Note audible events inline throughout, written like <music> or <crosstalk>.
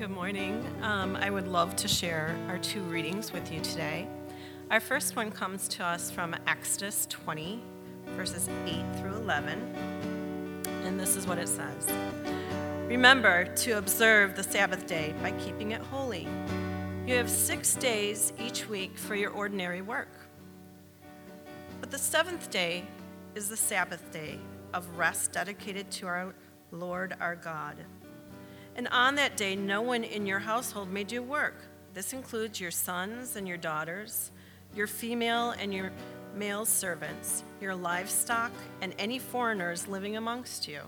Good morning. Um, I would love to share our two readings with you today. Our first one comes to us from Exodus 20, verses 8 through 11. And this is what it says Remember to observe the Sabbath day by keeping it holy. You have six days each week for your ordinary work. But the seventh day is the Sabbath day of rest dedicated to our Lord our God. And on that day, no one in your household may do work. This includes your sons and your daughters, your female and your male servants, your livestock, and any foreigners living amongst you.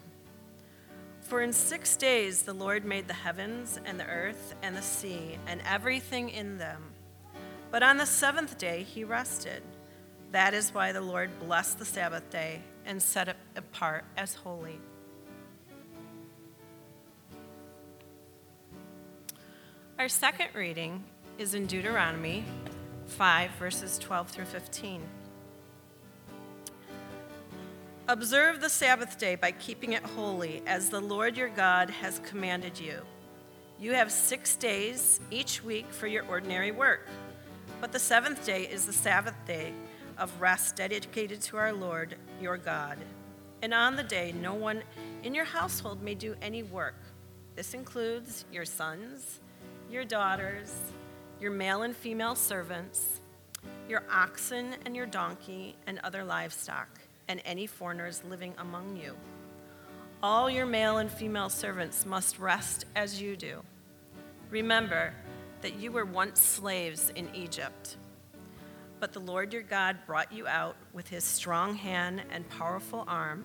For in six days the Lord made the heavens and the earth and the sea and everything in them. But on the seventh day he rested. That is why the Lord blessed the Sabbath day and set it apart as holy. Our second reading is in Deuteronomy 5, verses 12 through 15. Observe the Sabbath day by keeping it holy, as the Lord your God has commanded you. You have six days each week for your ordinary work, but the seventh day is the Sabbath day of rest dedicated to our Lord your God. And on the day, no one in your household may do any work. This includes your sons your daughters, your male and female servants, your oxen and your donkey and other livestock, and any foreigners living among you. All your male and female servants must rest as you do. Remember that you were once slaves in Egypt. But the Lord your God brought you out with his strong hand and powerful arm.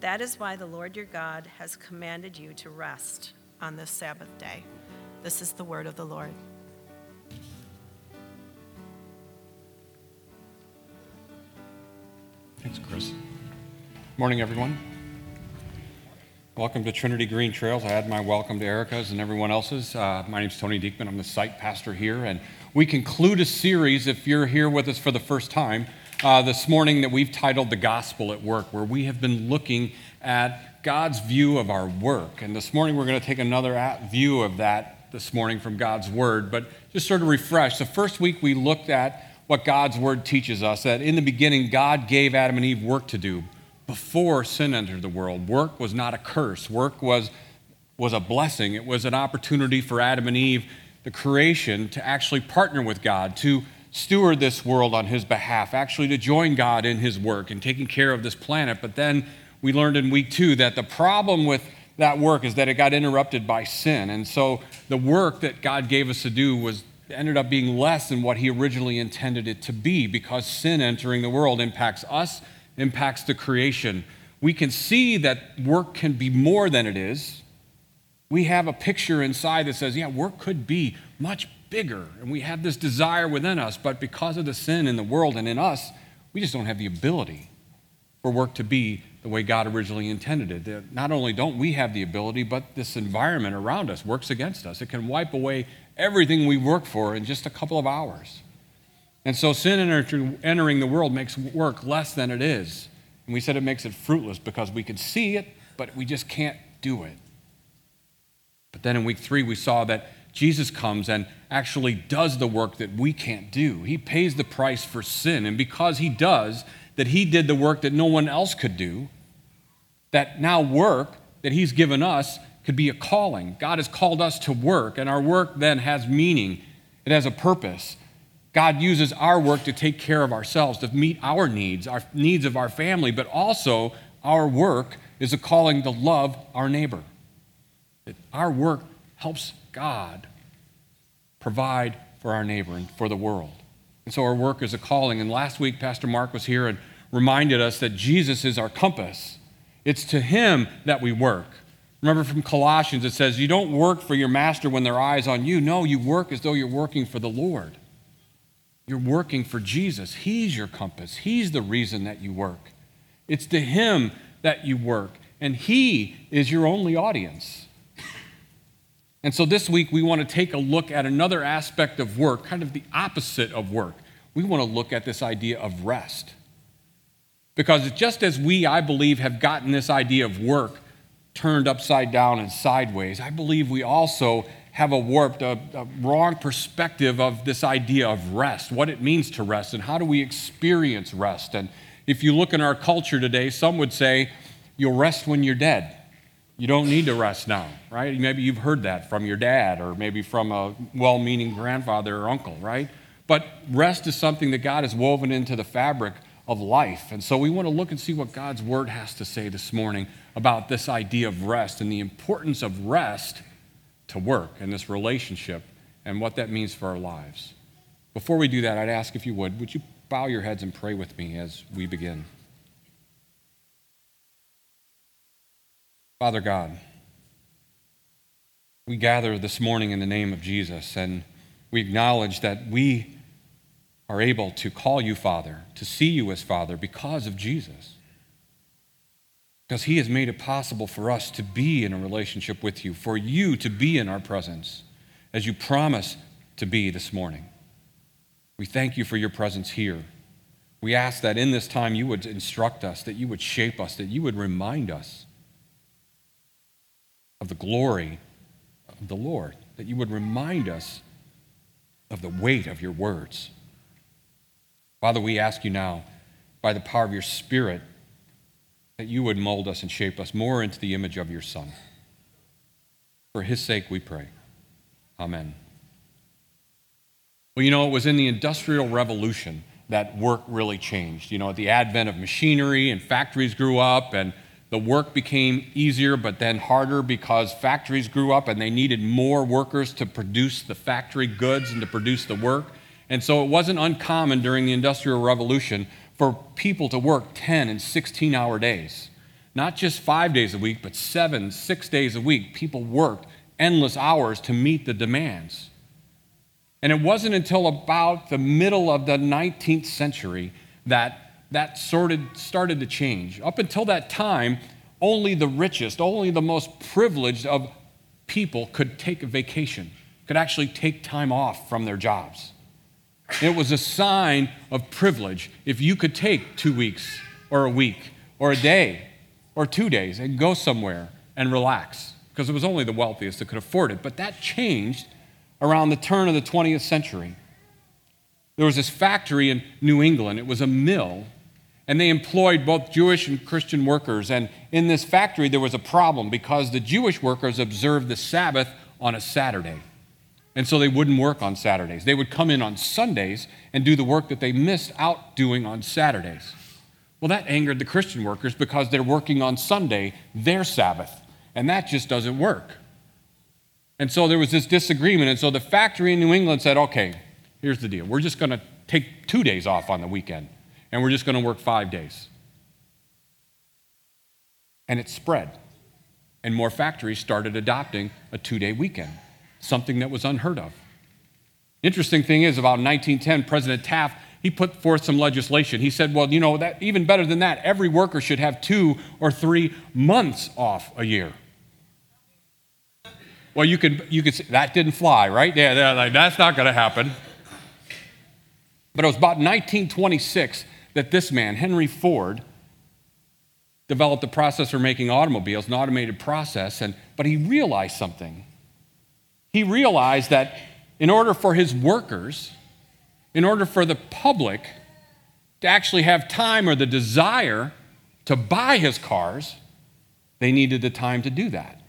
That is why the Lord your God has commanded you to rest on this Sabbath day. This is the word of the Lord. Thanks, Chris. Morning, everyone. Welcome to Trinity Green Trails. I add my welcome to Erica's and everyone else's. Uh, my name is Tony Diekman. I'm the site pastor here, and we conclude a series, if you're here with us for the first time, uh, this morning that we've titled The Gospel at Work, where we have been looking at God's view of our work. And this morning we're going to take another view of that this morning from God's Word, but just sort of refresh. The first week we looked at what God's Word teaches us that in the beginning, God gave Adam and Eve work to do before sin entered the world. Work was not a curse, work was, was a blessing. It was an opportunity for Adam and Eve, the creation, to actually partner with God, to steward this world on His behalf, actually to join God in His work and taking care of this planet. But then we learned in week two that the problem with that work is that it got interrupted by sin. And so the work that God gave us to do was ended up being less than what he originally intended it to be because sin entering the world impacts us, impacts the creation. We can see that work can be more than it is. We have a picture inside that says, yeah, work could be much bigger. And we have this desire within us, but because of the sin in the world and in us, we just don't have the ability for work to be the way God originally intended it. That not only don't we have the ability, but this environment around us works against us. It can wipe away everything we work for in just a couple of hours. And so sin entering the world makes work less than it is. And we said it makes it fruitless because we can see it, but we just can't do it. But then in week three, we saw that Jesus comes and actually does the work that we can't do. He pays the price for sin. And because he does, that he did the work that no one else could do, that now work that he's given us could be a calling. God has called us to work, and our work then has meaning, it has a purpose. God uses our work to take care of ourselves, to meet our needs, our needs of our family, but also our work is a calling to love our neighbor. That our work helps God provide for our neighbor and for the world. And so our work is a calling. And last week, Pastor Mark was here and reminded us that Jesus is our compass. It's to him that we work. Remember from Colossians, it says, You don't work for your master when their eyes on you. No, you work as though you're working for the Lord. You're working for Jesus. He's your compass, He's the reason that you work. It's to Him that you work, and He is your only audience. And so this week, we want to take a look at another aspect of work, kind of the opposite of work. We want to look at this idea of rest. Because just as we, I believe, have gotten this idea of work turned upside down and sideways, I believe we also have a warped, a, a wrong perspective of this idea of rest, what it means to rest, and how do we experience rest. And if you look in our culture today, some would say you'll rest when you're dead. You don't need to rest now, right? Maybe you've heard that from your dad or maybe from a well meaning grandfather or uncle, right? But rest is something that God has woven into the fabric of life. And so we want to look and see what God's word has to say this morning about this idea of rest and the importance of rest to work and this relationship and what that means for our lives. Before we do that, I'd ask if you would, would you bow your heads and pray with me as we begin? Father God, we gather this morning in the name of Jesus and we acknowledge that we are able to call you Father, to see you as Father because of Jesus. Because he has made it possible for us to be in a relationship with you, for you to be in our presence, as you promise to be this morning. We thank you for your presence here. We ask that in this time you would instruct us, that you would shape us, that you would remind us of the glory of the Lord, that you would remind us of the weight of your words. Father, we ask you now, by the power of your Spirit, that you would mold us and shape us more into the image of your Son. For his sake we pray. Amen. Well, you know, it was in the Industrial Revolution that work really changed. You know, the advent of machinery and factories grew up and the work became easier but then harder because factories grew up and they needed more workers to produce the factory goods and to produce the work. And so it wasn't uncommon during the Industrial Revolution for people to work 10 and 16 hour days. Not just five days a week, but seven, six days a week. People worked endless hours to meet the demands. And it wasn't until about the middle of the 19th century that that sorted, started to change. Up until that time, only the richest, only the most privileged of people could take a vacation, could actually take time off from their jobs. It was a sign of privilege if you could take two weeks or a week or a day or two days and go somewhere and relax, because it was only the wealthiest that could afford it. But that changed around the turn of the 20th century. There was this factory in New England, it was a mill and they employed both Jewish and Christian workers. And in this factory, there was a problem because the Jewish workers observed the Sabbath on a Saturday. And so they wouldn't work on Saturdays. They would come in on Sundays and do the work that they missed out doing on Saturdays. Well, that angered the Christian workers because they're working on Sunday, their Sabbath. And that just doesn't work. And so there was this disagreement. And so the factory in New England said, okay, here's the deal. We're just going to take two days off on the weekend and we're just going to work five days. And it spread. And more factories started adopting a two day weekend, something that was unheard of. Interesting thing is, about 1910, President Taft he put forth some legislation. He said, well, you know, that even better than that, every worker should have two or three months off a year. Well, you could, you could say, that didn't fly, right? Yeah, like, that's not going to happen. But it was about 1926 that this man, Henry Ford, developed the process for making automobiles, an automated process, and, but he realized something. He realized that in order for his workers, in order for the public to actually have time or the desire to buy his cars, they needed the time to do that.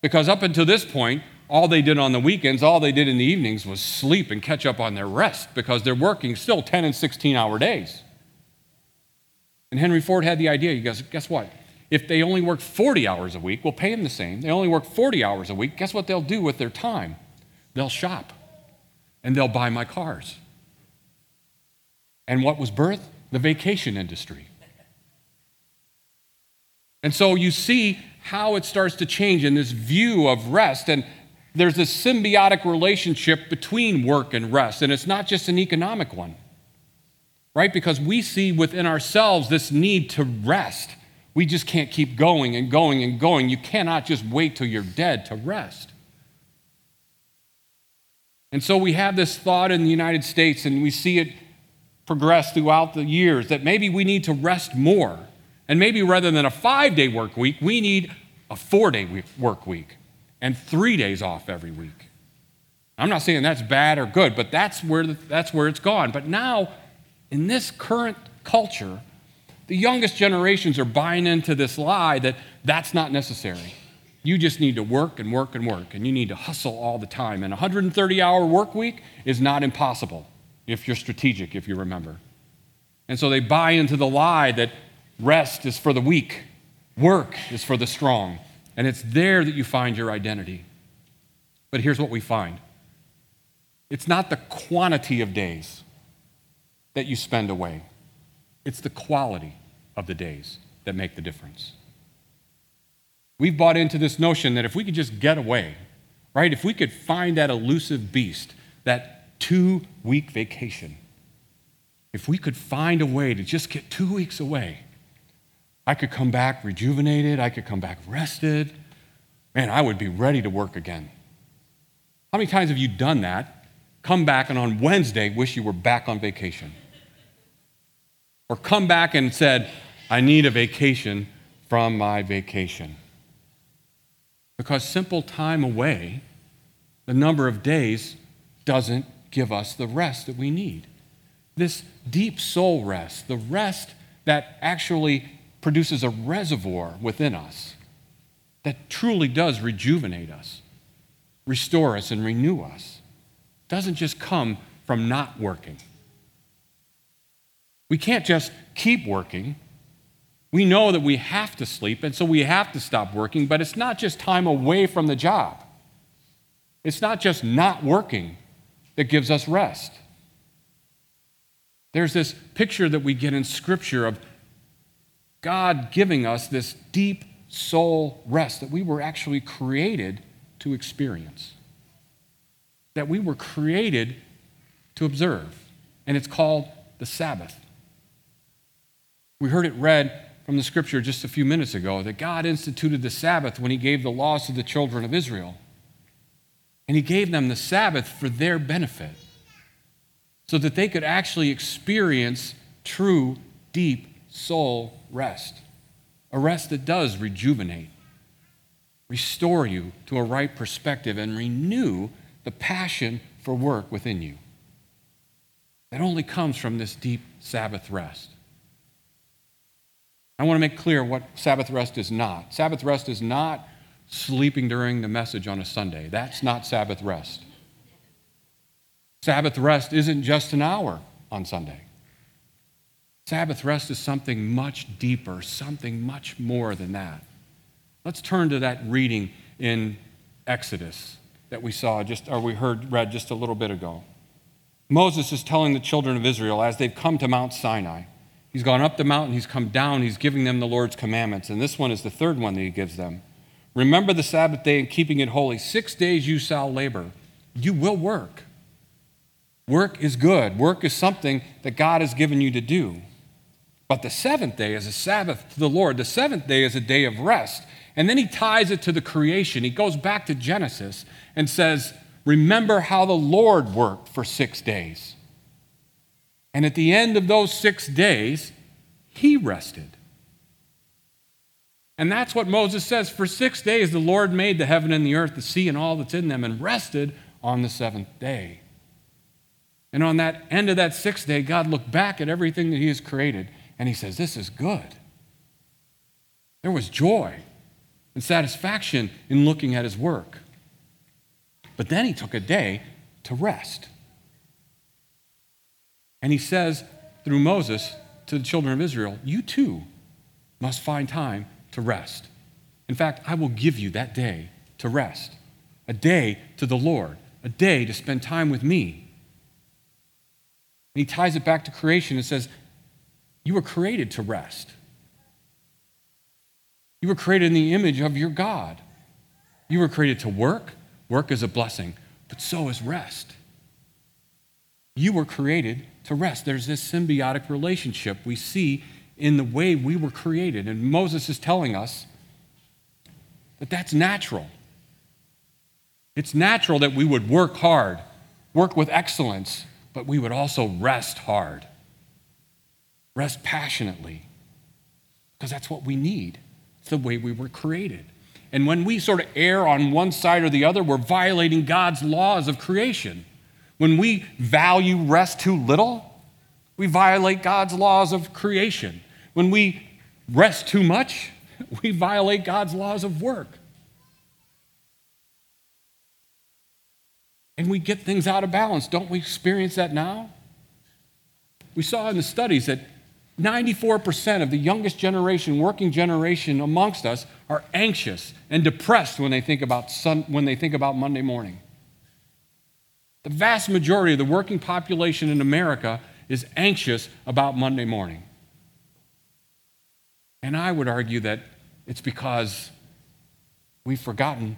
Because up until this point, all they did on the weekends, all they did in the evenings was sleep and catch up on their rest because they're working still 10 and 16 hour days. And Henry Ford had the idea. He goes, guess what? If they only work 40 hours a week, we'll pay them the same. They only work 40 hours a week. Guess what they'll do with their time? They'll shop and they'll buy my cars. And what was birth? The vacation industry. And so you see how it starts to change in this view of rest. And there's this symbiotic relationship between work and rest, and it's not just an economic one, right? Because we see within ourselves this need to rest. We just can't keep going and going and going. You cannot just wait till you're dead to rest. And so we have this thought in the United States, and we see it progress throughout the years that maybe we need to rest more. And maybe rather than a five day work week, we need a four day work week. And three days off every week. I'm not saying that's bad or good, but that's where, the, that's where it's gone. But now, in this current culture, the youngest generations are buying into this lie that that's not necessary. You just need to work and work and work, and you need to hustle all the time. And 130 hour work week is not impossible if you're strategic, if you remember. And so they buy into the lie that rest is for the weak, work is for the strong, and it's there that you find your identity. But here's what we find it's not the quantity of days that you spend away, it's the quality of the days that make the difference. We've bought into this notion that if we could just get away, right? If we could find that elusive beast, that two week vacation, if we could find a way to just get two weeks away, I could come back rejuvenated, I could come back rested. Man, I would be ready to work again. How many times have you done that? Come back and on Wednesday wish you were back on vacation. Or come back and said, I need a vacation from my vacation. Because simple time away, the number of days, doesn't give us the rest that we need. This deep soul rest, the rest that actually produces a reservoir within us that truly does rejuvenate us, restore us, and renew us, doesn't just come from not working. We can't just keep working we know that we have to sleep, and so we have to stop working, but it's not just time away from the job. It's not just not working that gives us rest. There's this picture that we get in Scripture of God giving us this deep soul rest that we were actually created to experience, that we were created to observe, and it's called the Sabbath. We heard it read from the scripture just a few minutes ago that God instituted the Sabbath when He gave the laws to the children of Israel. And He gave them the Sabbath for their benefit so that they could actually experience true, deep soul rest. A rest that does rejuvenate, restore you to a right perspective, and renew the passion for work within you. That only comes from this deep Sabbath rest. I want to make clear what Sabbath rest is not. Sabbath rest is not sleeping during the message on a Sunday. That's not Sabbath rest. Sabbath rest isn't just an hour on Sunday. Sabbath rest is something much deeper, something much more than that. Let's turn to that reading in Exodus that we saw just or we heard read just a little bit ago. Moses is telling the children of Israel as they've come to Mount Sinai. He's gone up the mountain, he's come down, he's giving them the Lord's commandments. And this one is the third one that he gives them. Remember the Sabbath day and keeping it holy. Six days you shall labor. You will work. Work is good. Work is something that God has given you to do. But the seventh day is a Sabbath to the Lord. The seventh day is a day of rest. And then he ties it to the creation. He goes back to Genesis and says, Remember how the Lord worked for six days. And at the end of those six days, he rested. And that's what Moses says. For six days, the Lord made the heaven and the earth, the sea, and all that's in them, and rested on the seventh day. And on that end of that sixth day, God looked back at everything that He has created, and He says, This is good. There was joy and satisfaction in looking at His work. But then He took a day to rest. And he says through Moses to the children of Israel, You too must find time to rest. In fact, I will give you that day to rest, a day to the Lord, a day to spend time with me. And he ties it back to creation and says, You were created to rest. You were created in the image of your God. You were created to work. Work is a blessing, but so is rest. You were created to rest. There's this symbiotic relationship we see in the way we were created. And Moses is telling us that that's natural. It's natural that we would work hard, work with excellence, but we would also rest hard, rest passionately, because that's what we need. It's the way we were created. And when we sort of err on one side or the other, we're violating God's laws of creation. When we value rest too little, we violate God's laws of creation. When we rest too much, <laughs> we violate God's laws of work. And we get things out of balance. Don't we experience that now? We saw in the studies that 94% of the youngest generation, working generation amongst us, are anxious and depressed when they think about, sun, when they think about Monday morning. The vast majority of the working population in America is anxious about Monday morning. And I would argue that it's because we've forgotten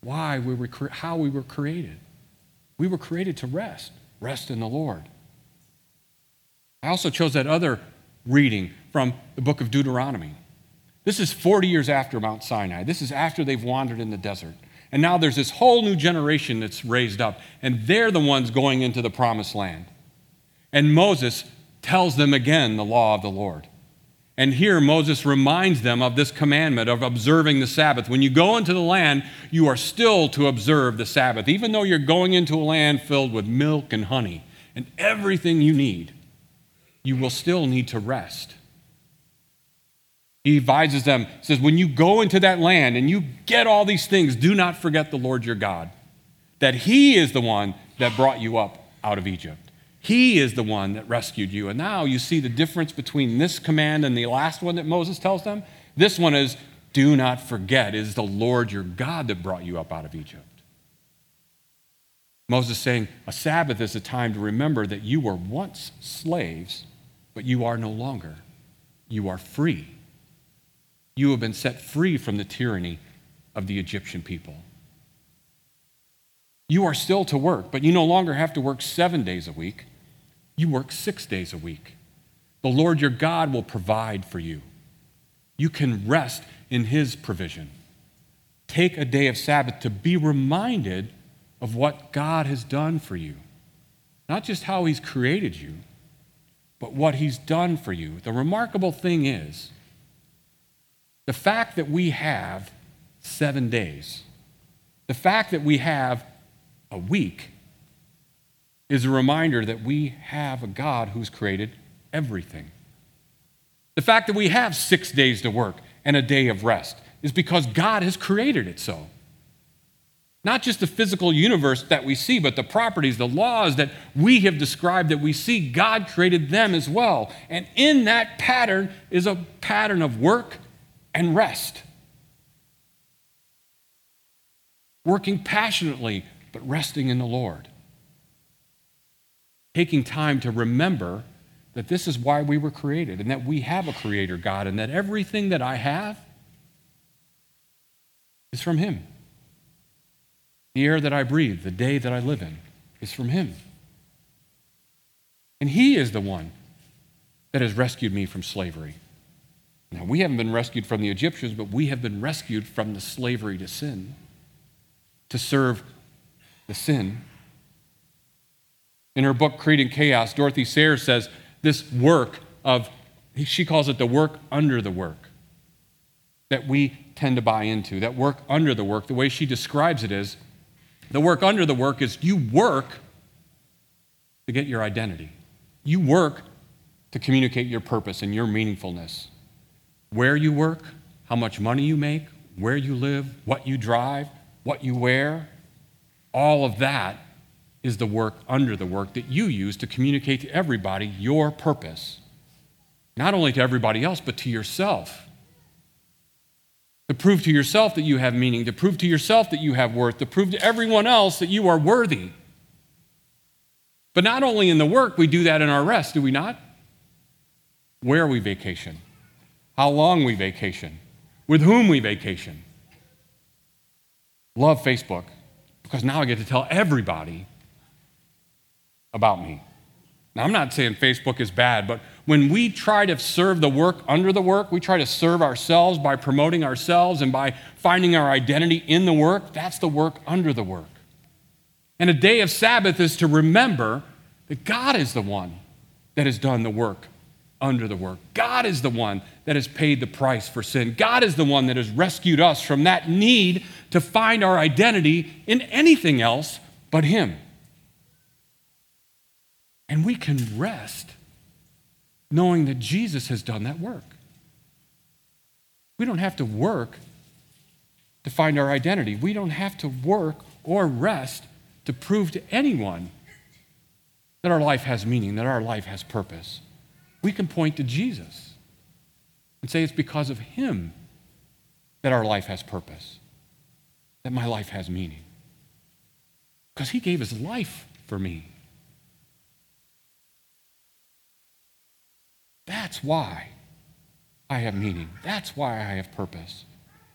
why we were, how we were created. We were created to rest, rest in the Lord. I also chose that other reading from the book of Deuteronomy. This is 40 years after Mount Sinai. This is after they've wandered in the desert. And now there's this whole new generation that's raised up, and they're the ones going into the promised land. And Moses tells them again the law of the Lord. And here Moses reminds them of this commandment of observing the Sabbath. When you go into the land, you are still to observe the Sabbath, even though you're going into a land filled with milk and honey and everything you need, you will still need to rest. He advises them, says, When you go into that land and you get all these things, do not forget the Lord your God, that He is the one that brought you up out of Egypt. He is the one that rescued you. And now you see the difference between this command and the last one that Moses tells them. This one is, do not forget, it is the Lord your God that brought you up out of Egypt. Moses saying, a Sabbath is a time to remember that you were once slaves, but you are no longer. You are free. You have been set free from the tyranny of the Egyptian people. You are still to work, but you no longer have to work seven days a week. You work six days a week. The Lord your God will provide for you. You can rest in His provision. Take a day of Sabbath to be reminded of what God has done for you. Not just how He's created you, but what He's done for you. The remarkable thing is the fact that we have seven days, the fact that we have a week is a reminder that we have a God who's created everything. The fact that we have six days to work and a day of rest is because God has created it so. Not just the physical universe that we see, but the properties, the laws that we have described that we see, God created them as well. And in that pattern is a pattern of work and rest. Working passionately, but resting in the Lord taking time to remember that this is why we were created and that we have a creator God and that everything that I have is from Him. The air that I breathe, the day that I live in, is from Him. And He is the one that has rescued me from slavery. Now, we haven't been rescued from the Egyptians, but we have been rescued from the slavery to sin, to serve the sin in her book, Creed Chaos, Dorothy Sayers says this work of, she calls it the work under the work that we tend to buy into. That work under the work, the way she describes it is the work under the work is you work to get your identity. You work to communicate your purpose and your meaningfulness. Where you work, how much money you make, where you live, what you drive, what you wear, all of that is the work under the work that you use to communicate to everybody your purpose. Not only to everybody else, but to yourself. To prove to yourself that you have meaning, to prove to yourself that you have worth, to prove to everyone else that you are worthy. But not only in the work, we do that in our rest, do we not? Where we vacation, how long we vacation, with whom we vacation. Love Facebook because now I get to tell everybody about me. Now, I'm not saying Facebook is bad, but when we try to serve the work under the work, we try to serve ourselves by promoting ourselves and by finding our identity in the work, that's the work under the work. And a day of Sabbath is to remember that God is the one that has done the work under the work. God is the one that has paid the price for sin. God is the one that has rescued us from that need to find our identity in anything else but Him. And we can rest knowing that Jesus has done that work. We don't have to work to find our identity. We don't have to work or rest to prove to anyone that our life has meaning, that our life has purpose. We can point to Jesus and say it's because of Him that our life has purpose, that my life has meaning. Because He gave His life for me. That's why I have meaning. That's why I have purpose.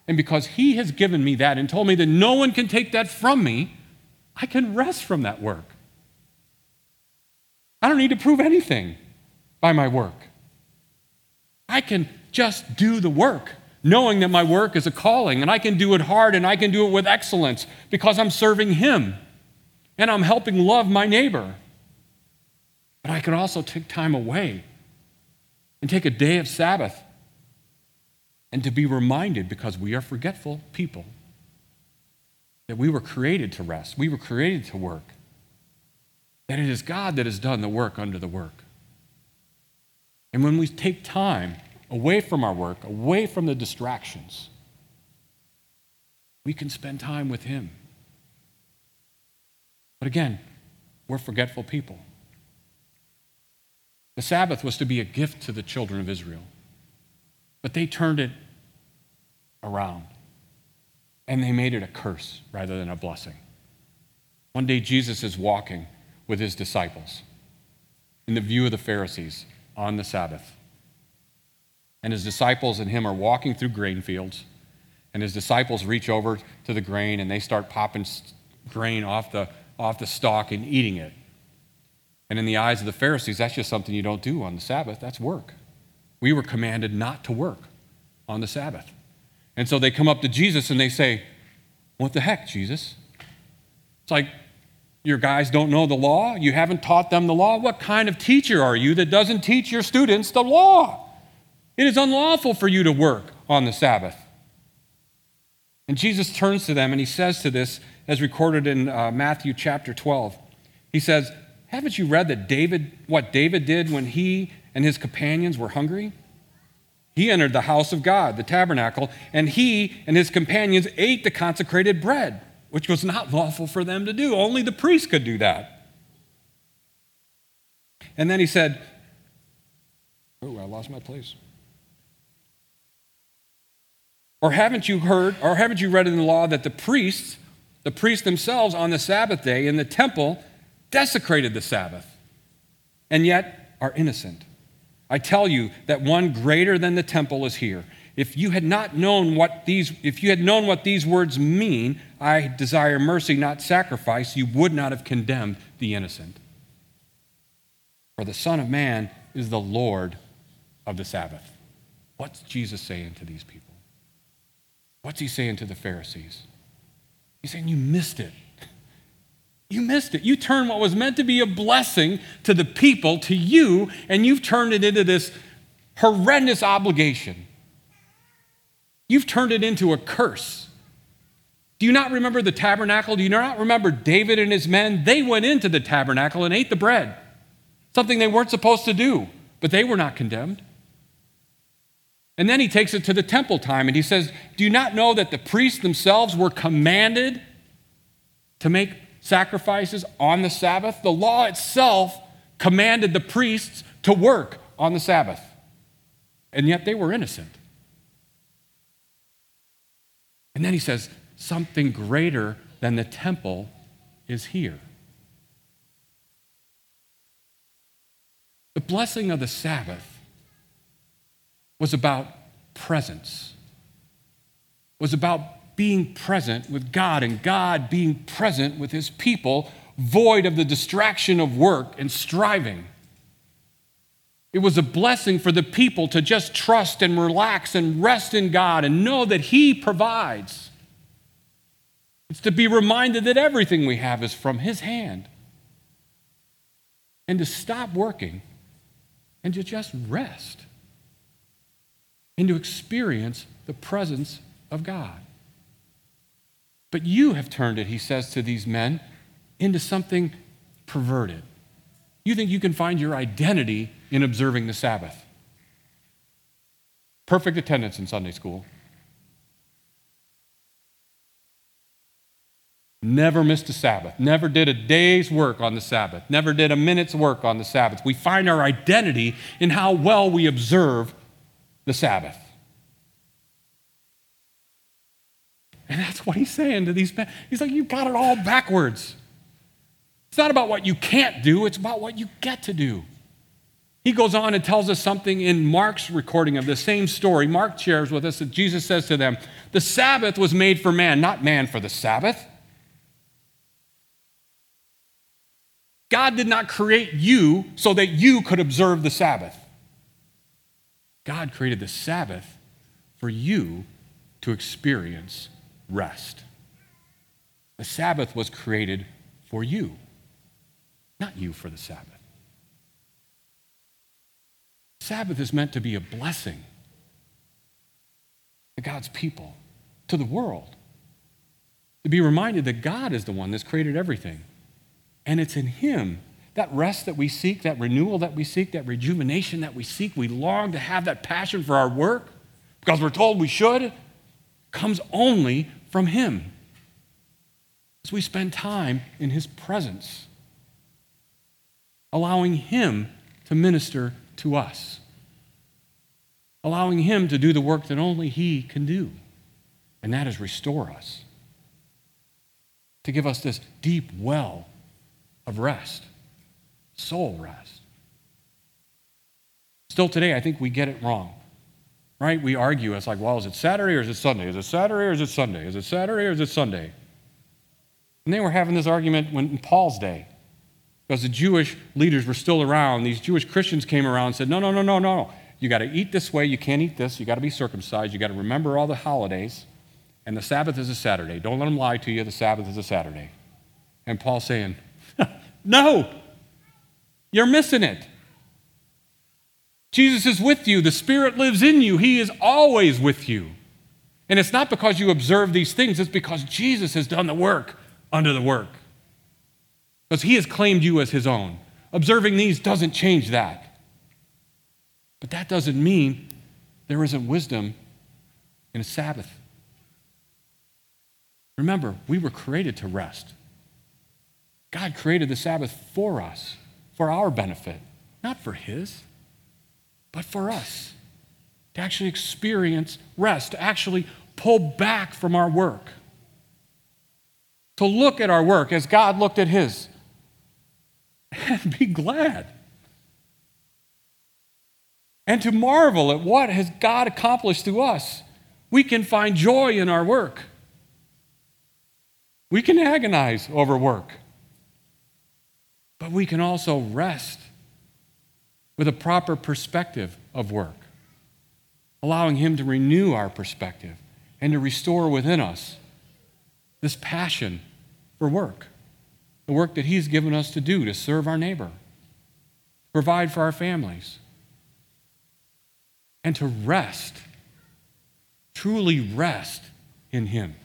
And because He has given me that and told me that no one can take that from me, I can rest from that work. I don't need to prove anything by my work. I can just do the work, knowing that my work is a calling, and I can do it hard and I can do it with excellence because I'm serving Him and I'm helping love my neighbor. But I can also take time away and take a day of Sabbath and to be reminded, because we are forgetful people, that we were created to rest, we were created to work, that it is God that has done the work under the work. And when we take time away from our work, away from the distractions, we can spend time with Him. But again, we're forgetful people. The Sabbath was to be a gift to the children of Israel, but they turned it around and they made it a curse rather than a blessing. One day, Jesus is walking with his disciples in the view of the Pharisees on the Sabbath. And his disciples and him are walking through grain fields, and his disciples reach over to the grain and they start popping grain off the, off the stalk and eating it. And in the eyes of the Pharisees, that's just something you don't do on the Sabbath. That's work. We were commanded not to work on the Sabbath. And so they come up to Jesus and they say, What the heck, Jesus? It's like, your guys don't know the law? You haven't taught them the law? What kind of teacher are you that doesn't teach your students the law? It is unlawful for you to work on the Sabbath. And Jesus turns to them and he says to this, as recorded in uh, Matthew chapter 12, he says, haven't you read that David, what David did when he and his companions were hungry? He entered the house of God, the tabernacle, and he and his companions ate the consecrated bread, which was not lawful for them to do. Only the priest could do that. And then he said, Oh, I lost my place. Or haven't you heard, or haven't you read in the law that the priests, the priests themselves on the Sabbath day in the temple, desecrated the Sabbath, and yet are innocent. I tell you that one greater than the temple is here. If you had not known what these if you had known what these words mean, I desire mercy not sacrifice, you would not have condemned the innocent. For the Son of Man is the Lord of the Sabbath. What's Jesus saying to these people? What's he saying to the Pharisees? He's saying, You missed it. You missed it. You turned what was meant to be a blessing to the people, to you, and you've turned it into this horrendous obligation. You've turned it into a curse. Do you not remember the tabernacle? Do you not remember David and his men? They went into the tabernacle and ate the bread, something they weren't supposed to do, but they were not condemned. And then he takes it to the temple time and he says, Do you not know that the priests themselves were commanded to make sacrifices on the Sabbath. The law itself commanded the priests to work on the Sabbath, and yet they were innocent. And then he says, something greater than the temple is here. The blessing of the Sabbath was about presence, was about being present with God and God being present with his people, void of the distraction of work and striving. It was a blessing for the people to just trust and relax and rest in God and know that He provides. It's to be reminded that everything we have is from His hand. And to stop working and to just rest and to experience the presence of God. But you have turned it, he says to these men, into something perverted. You think you can find your identity in observing the Sabbath. Perfect attendance in Sunday school. Never missed a Sabbath. Never did a day's work on the Sabbath. Never did a minute's work on the Sabbath. We find our identity in how well we observe the Sabbath. And that's what he's saying to these men. He's like, You've got it all backwards. It's not about what you can't do, it's about what you get to do. He goes on and tells us something in Mark's recording of the same story. Mark shares with us that Jesus says to them, The Sabbath was made for man, not man for the Sabbath. God did not create you so that you could observe the Sabbath. God created the Sabbath for you to experience rest. The Sabbath was created for you, not you for the Sabbath. Sabbath is meant to be a blessing to God's people, to the world, to be reminded that God is the one that's created everything. And it's in Him that rest that we seek, that renewal that we seek, that rejuvenation that we seek. We long to have that passion for our work because we're told we should, comes only from Him. As we spend time in His presence, allowing Him to minister to us, allowing Him to do the work that only He can do, and that is restore us, to give us this deep well of rest, soul rest. Still today, I think we get it wrong. Right? We argue. It's like, well, is it Saturday or is it Sunday? Is it Saturday or is it Sunday? Is it Saturday or is it Sunday? And they were having this argument when, in Paul's day because the Jewish leaders were still around. These Jewish Christians came around and said, no, no, no, no, no. You got to eat this way. You can't eat this. You got to be circumcised. You got to remember all the holidays. And the Sabbath is a Saturday. Don't let them lie to you. The Sabbath is a Saturday. And Paul's saying, <laughs> no, you're missing it. Jesus is with you. The Spirit lives in you. He is always with you. And it's not because you observe these things, it's because Jesus has done the work under the work. Because He has claimed you as His own. Observing these doesn't change that. But that doesn't mean there isn't wisdom in a Sabbath. Remember, we were created to rest. God created the Sabbath for us, for our benefit, not for His but for us to actually experience rest, to actually pull back from our work, to look at our work as God looked at His, <laughs> and be glad. And to marvel at what has God accomplished through us. We can find joy in our work. We can agonize over work. But we can also rest with a proper perspective of work, allowing Him to renew our perspective and to restore within us this passion for work, the work that He's given us to do to serve our neighbor, provide for our families, and to rest, truly rest in Him.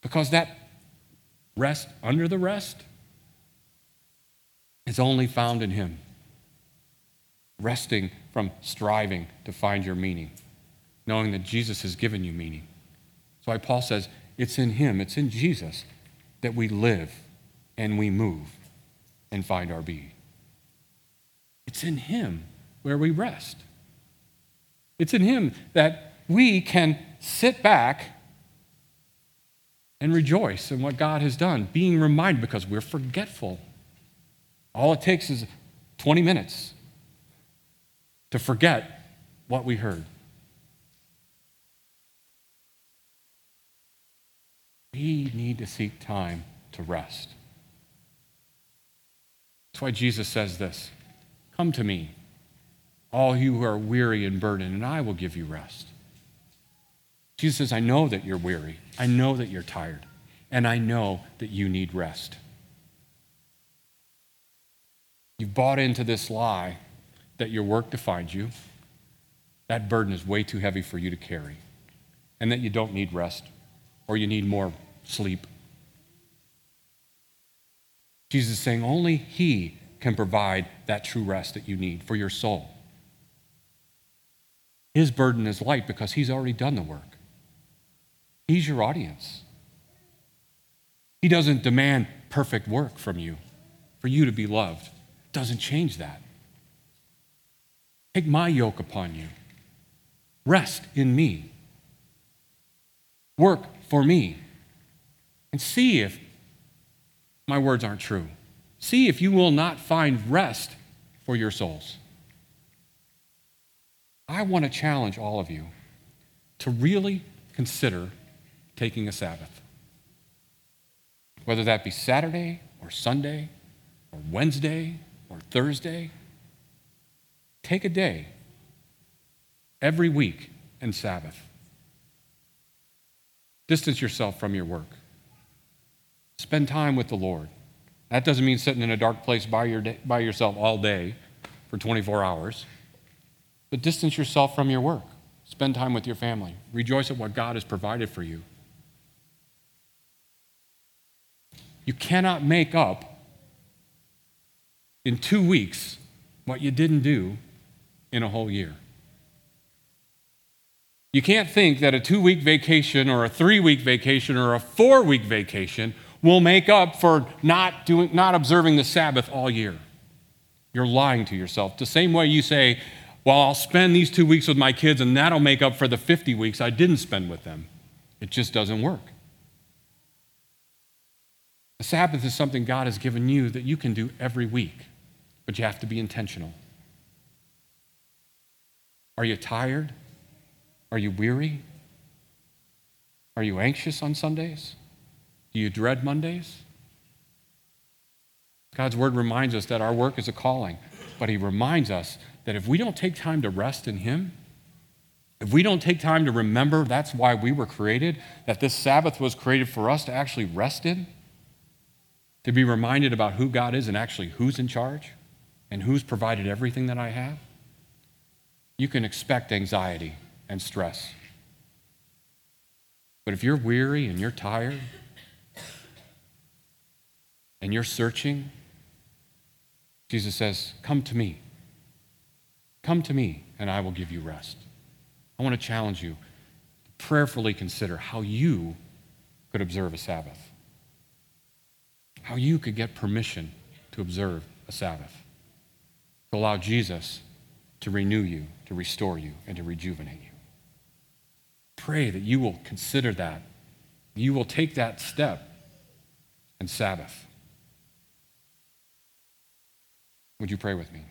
Because that rest under the rest is only found in Him resting from striving to find your meaning, knowing that Jesus has given you meaning. That's why Paul says it's in Him, it's in Jesus that we live and we move and find our being. It's in Him where we rest. It's in Him that we can sit back and rejoice in what God has done, being reminded because we're forgetful. All it takes is 20 minutes to forget what we heard. We need to seek time to rest. That's why Jesus says this Come to me, all you who are weary and burdened, and I will give you rest. Jesus says, I know that you're weary. I know that you're tired. And I know that you need rest. You've bought into this lie that your work defines you. That burden is way too heavy for you to carry. And that you don't need rest or you need more sleep. Jesus is saying only He can provide that true rest that you need for your soul. His burden is light because He's already done the work. He's your audience. He doesn't demand perfect work from you for you to be loved. Doesn't change that. Take my yoke upon you. Rest in me. Work for me. And see if my words aren't true. See if you will not find rest for your souls. I want to challenge all of you to really consider taking a Sabbath. Whether that be Saturday or Sunday or Wednesday or Thursday, take a day every week and Sabbath. Distance yourself from your work. Spend time with the Lord. That doesn't mean sitting in a dark place by, your day, by yourself all day for 24 hours, but distance yourself from your work. Spend time with your family. Rejoice at what God has provided for you. You cannot make up in two weeks what you didn't do in a whole year. You can't think that a two week vacation or a three week vacation or a four week vacation will make up for not, doing, not observing the Sabbath all year. You're lying to yourself. The same way you say, Well, I'll spend these two weeks with my kids and that'll make up for the 50 weeks I didn't spend with them. It just doesn't work. The Sabbath is something God has given you that you can do every week, but you have to be intentional. Are you tired? Are you weary? Are you anxious on Sundays? Do you dread Mondays? God's word reminds us that our work is a calling, but He reminds us that if we don't take time to rest in Him, if we don't take time to remember that's why we were created, that this Sabbath was created for us to actually rest in, to be reminded about who God is and actually who's in charge and who's provided everything that I have, you can expect anxiety and stress. But if you're weary and you're tired and you're searching, Jesus says, Come to me. Come to me, and I will give you rest. I want to challenge you to prayerfully consider how you could observe a Sabbath, how you could get permission to observe a Sabbath, to allow Jesus to renew you, to restore you, and to rejuvenate you. Pray that you will consider that. You will take that step and Sabbath. Would you pray with me?